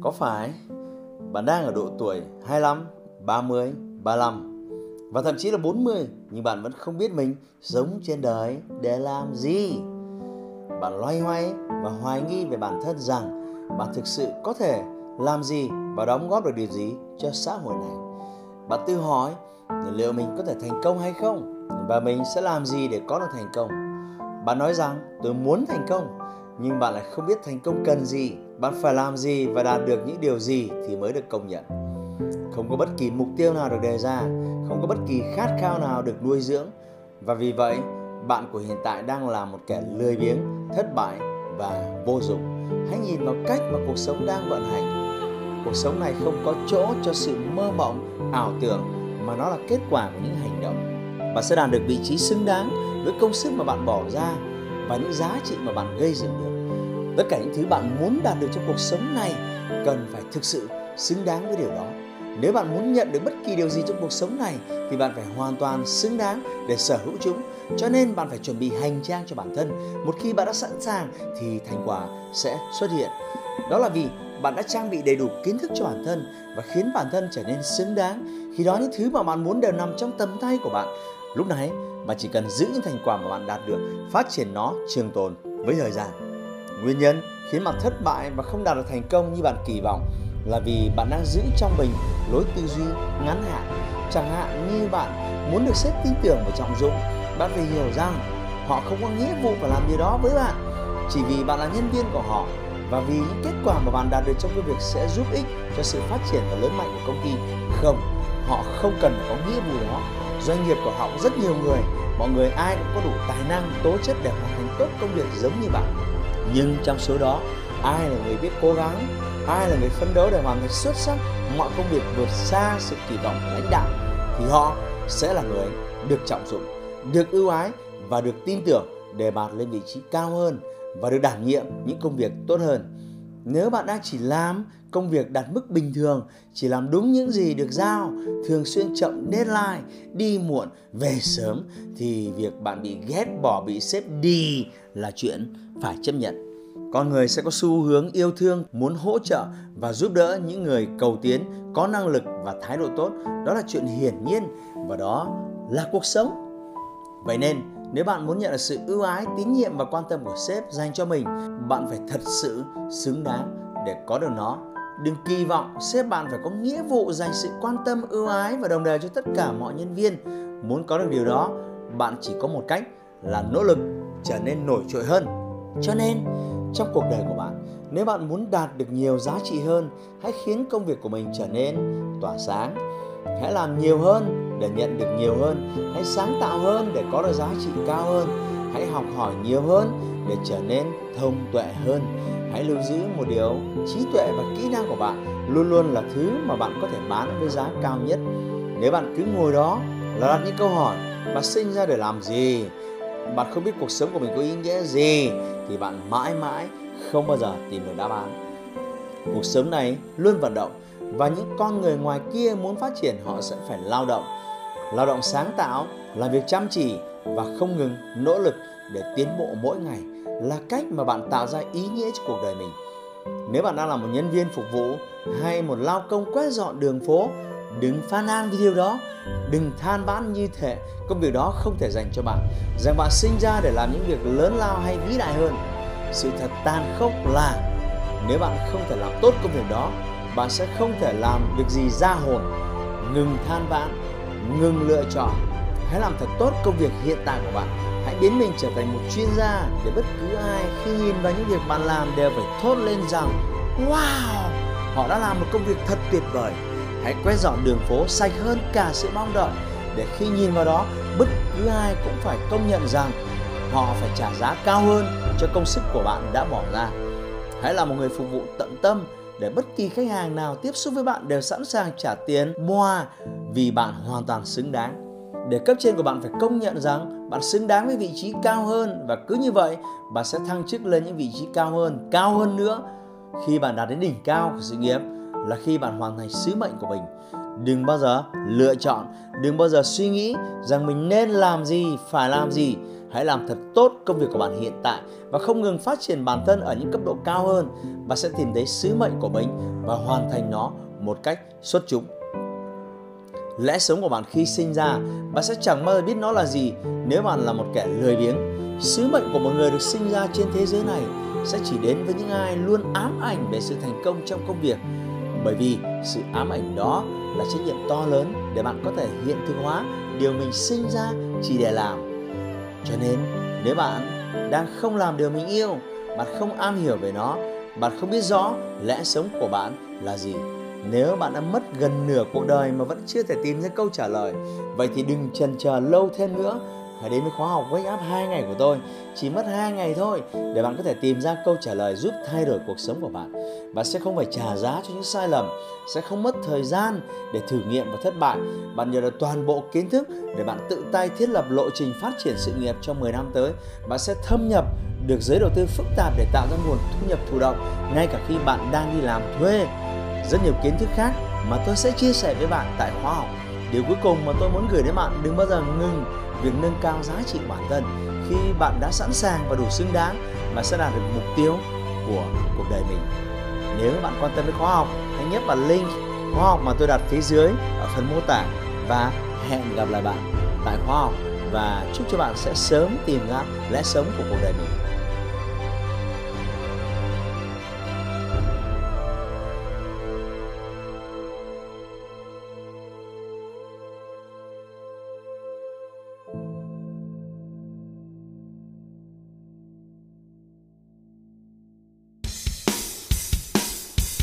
Có phải bạn đang ở độ tuổi 25, 30, 35 và thậm chí là 40 nhưng bạn vẫn không biết mình sống trên đời để làm gì? Bạn loay hoay và hoài nghi về bản thân rằng bạn thực sự có thể làm gì và đóng góp được điều gì cho xã hội này. Bạn tự hỏi liệu mình có thể thành công hay không và mình sẽ làm gì để có được thành công. Bạn nói rằng tôi muốn thành công nhưng bạn lại không biết thành công cần gì, bạn phải làm gì và đạt được những điều gì thì mới được công nhận. Không có bất kỳ mục tiêu nào được đề ra, không có bất kỳ khát khao nào được nuôi dưỡng và vì vậy bạn của hiện tại đang là một kẻ lười biếng, thất bại và vô dụng. Hãy nhìn vào cách mà cuộc sống đang vận hành. Cuộc sống này không có chỗ cho sự mơ mộng, ảo tưởng mà nó là kết quả của những hành động. Bạn sẽ đạt được vị trí xứng đáng với công sức mà bạn bỏ ra và những giá trị mà bạn gây dựng được. Tất cả những thứ bạn muốn đạt được trong cuộc sống này cần phải thực sự xứng đáng với điều đó. Nếu bạn muốn nhận được bất kỳ điều gì trong cuộc sống này, thì bạn phải hoàn toàn xứng đáng để sở hữu chúng. Cho nên bạn phải chuẩn bị hành trang cho bản thân. Một khi bạn đã sẵn sàng, thì thành quả sẽ xuất hiện. Đó là vì bạn đã trang bị đầy đủ kiến thức cho bản thân và khiến bản thân trở nên xứng đáng. Khi đó, những thứ mà bạn muốn đều nằm trong tầm tay của bạn. Lúc này mà chỉ cần giữ những thành quả mà bạn đạt được, phát triển nó trường tồn với thời gian. Nguyên nhân khiến bạn thất bại và không đạt được thành công như bạn kỳ vọng là vì bạn đang giữ trong mình lối tư duy ngắn hạn. Chẳng hạn như bạn muốn được sếp tin tưởng và trọng dụng, bạn phải hiểu rằng họ không có nghĩa vụ phải làm điều đó với bạn chỉ vì bạn là nhân viên của họ và vì những kết quả mà bạn đạt được trong công việc sẽ giúp ích cho sự phát triển và lớn mạnh của công ty. Không, họ không cần có nghĩa vụ đó. Doanh nghiệp của họ rất nhiều người, mọi người ai cũng có đủ tài năng, tố chất để hoàn thành tốt công việc giống như bạn. Nhưng trong số đó, ai là người biết cố gắng, ai là người phấn đấu để hoàn thành xuất sắc mọi công việc vượt xa sự kỳ vọng của lãnh đạo thì họ sẽ là người được trọng dụng, được ưu ái và được tin tưởng để bạn lên vị trí cao hơn và được đảm nhiệm những công việc tốt hơn. Nếu bạn đang chỉ làm công việc đạt mức bình thường, chỉ làm đúng những gì được giao, thường xuyên chậm deadline, đi muộn, về sớm thì việc bạn bị ghét bỏ, bị xếp đi là chuyện phải chấp nhận. Con người sẽ có xu hướng yêu thương, muốn hỗ trợ và giúp đỡ những người cầu tiến, có năng lực và thái độ tốt. Đó là chuyện hiển nhiên và đó là cuộc sống. Vậy nên, nếu bạn muốn nhận được sự ưu ái, tín nhiệm và quan tâm của sếp dành cho mình, bạn phải thật sự xứng đáng để có được nó. Đừng kỳ vọng sếp bạn phải có nghĩa vụ dành sự quan tâm ưu ái và đồng đều cho tất cả mọi nhân viên. Muốn có được điều đó, bạn chỉ có một cách là nỗ lực trở nên nổi trội hơn. Cho nên, trong cuộc đời của bạn, nếu bạn muốn đạt được nhiều giá trị hơn, hãy khiến công việc của mình trở nên tỏa sáng. Hãy làm nhiều hơn để nhận được nhiều hơn. Hãy sáng tạo hơn để có được giá trị cao hơn. Hãy học hỏi nhiều hơn để trở nên thông tuệ hơn. Hãy lưu giữ một điều trí tuệ và kỹ năng của bạn luôn luôn là thứ mà bạn có thể bán với giá cao nhất. Nếu bạn cứ ngồi đó là đặt những câu hỏi, bạn sinh ra để làm gì, bạn không biết cuộc sống của mình có ý nghĩa gì, thì bạn mãi mãi không bao giờ tìm được đáp án. Cuộc sống này luôn vận động và những con người ngoài kia muốn phát triển họ sẽ phải lao động lao động sáng tạo, làm việc chăm chỉ và không ngừng nỗ lực để tiến bộ mỗi ngày là cách mà bạn tạo ra ý nghĩa cho cuộc đời mình. Nếu bạn đang là một nhân viên phục vụ hay một lao công quét dọn đường phố, đừng phàn nàn vì điều đó, đừng than vãn như thể công việc đó không thể dành cho bạn, rằng bạn sinh ra để làm những việc lớn lao hay vĩ đại hơn. Sự thật tàn khốc là nếu bạn không thể làm tốt công việc đó, bạn sẽ không thể làm được gì ra hồn. Ngừng than vãn, ngừng lựa chọn, hãy làm thật tốt công việc hiện tại của bạn hãy biến mình trở thành một chuyên gia để bất cứ ai khi nhìn vào những việc bạn làm đều phải thốt lên rằng, wow, họ đã làm một công việc thật tuyệt vời hãy quét dọn đường phố sạch hơn cả sự mong đợi để khi nhìn vào đó, bất cứ ai cũng phải công nhận rằng họ phải trả giá cao hơn cho công sức của bạn đã bỏ ra Hãy là một người phục vụ tận tâm để bất kỳ khách hàng nào tiếp xúc với bạn đều sẵn sàng trả tiền moa vì bạn hoàn toàn xứng đáng. Để cấp trên của bạn phải công nhận rằng bạn xứng đáng với vị trí cao hơn và cứ như vậy bạn sẽ thăng chức lên những vị trí cao hơn, cao hơn nữa. Khi bạn đạt đến đỉnh cao của sự nghiệp là khi bạn hoàn thành sứ mệnh của mình. Đừng bao giờ lựa chọn, đừng bao giờ suy nghĩ rằng mình nên làm gì, phải làm gì. Hãy làm thật tốt công việc của bạn hiện tại và không ngừng phát triển bản thân ở những cấp độ cao hơn. Bạn sẽ tìm thấy sứ mệnh của mình và hoàn thành nó một cách xuất chúng. Lẽ sống của bạn khi sinh ra, bạn sẽ chẳng bao giờ biết nó là gì nếu bạn là một kẻ lười biếng. Sứ mệnh của một người được sinh ra trên thế giới này sẽ chỉ đến với những ai luôn ám ảnh về sự thành công trong công việc. Bởi vì sự ám ảnh đó là trách nhiệm to lớn để bạn có thể hiện thực hóa điều mình sinh ra chỉ để làm. Cho nên, nếu bạn đang không làm điều mình yêu, bạn không am hiểu về nó, bạn không biết rõ lẽ sống của bạn là gì nếu bạn đã mất gần nửa cuộc đời mà vẫn chưa thể tìm ra câu trả lời, vậy thì đừng chần chờ lâu thêm nữa. Hãy đến với khóa học Wake Up 2 ngày của tôi. Chỉ mất 2 ngày thôi để bạn có thể tìm ra câu trả lời giúp thay đổi cuộc sống của bạn. Bạn sẽ không phải trả giá cho những sai lầm, sẽ không mất thời gian để thử nghiệm và thất bại. Bạn nhận được toàn bộ kiến thức để bạn tự tay thiết lập lộ trình phát triển sự nghiệp trong 10 năm tới. Bạn sẽ thâm nhập được giới đầu tư phức tạp để tạo ra nguồn thu nhập thụ động ngay cả khi bạn đang đi làm thuê rất nhiều kiến thức khác mà tôi sẽ chia sẻ với bạn tại khóa học. Điều cuối cùng mà tôi muốn gửi đến bạn đừng bao giờ ngừng việc nâng cao giá trị bản thân. Khi bạn đã sẵn sàng và đủ xứng đáng, mà sẽ đạt được mục tiêu của cuộc đời mình. Nếu bạn quan tâm đến khóa học, hãy nhấp vào link khóa học mà tôi đặt phía dưới ở phần mô tả và hẹn gặp lại bạn tại khóa học và chúc cho bạn sẽ sớm tìm ra lẽ sống của cuộc đời mình.